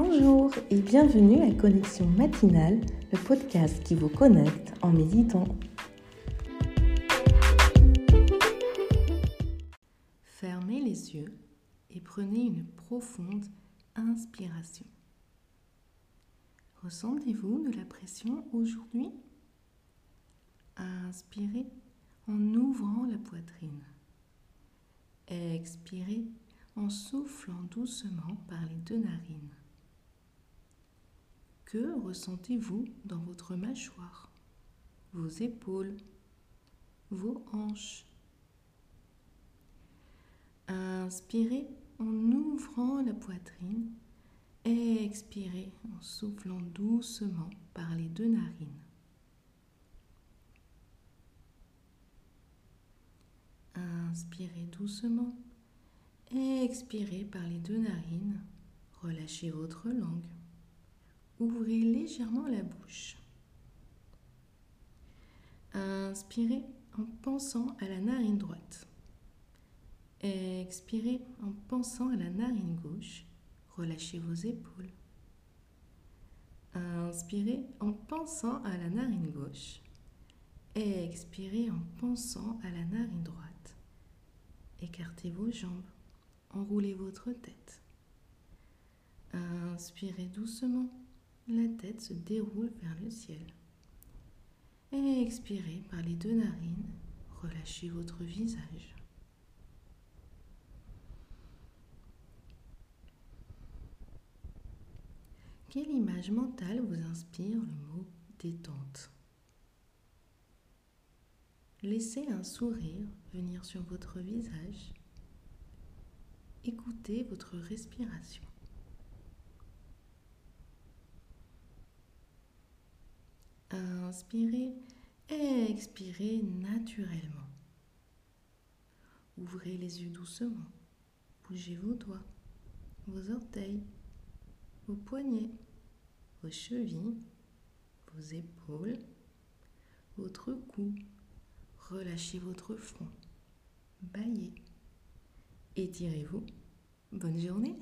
Bonjour et bienvenue à Connexion matinale, le podcast qui vous connecte en méditant. Fermez les yeux et prenez une profonde inspiration. Ressentez-vous de la pression aujourd'hui? Inspirez en ouvrant la poitrine. Expirez en soufflant doucement par les deux narines. Que ressentez-vous dans votre mâchoire, vos épaules, vos hanches Inspirez en ouvrant la poitrine et expirez en soufflant doucement par les deux narines. Inspirez doucement expirez par les deux narines. Relâchez votre langue. Ouvrez légèrement la bouche. Inspirez en pensant à la narine droite. Expirez en pensant à la narine gauche. Relâchez vos épaules. Inspirez en pensant à la narine gauche. Expirez en pensant à la narine droite. Écartez vos jambes. Enroulez votre tête. Inspirez doucement. La tête se déroule vers le ciel. Et expirez par les deux narines. Relâchez votre visage. Quelle image mentale vous inspire le mot détente Laissez un sourire venir sur votre visage. Écoutez votre respiration. Inspirez et expirez naturellement. Ouvrez les yeux doucement. Bougez vos doigts, vos orteils, vos poignets, vos chevilles, vos épaules, votre cou. Relâchez votre front. Baillez. Étirez-vous. Bonne journée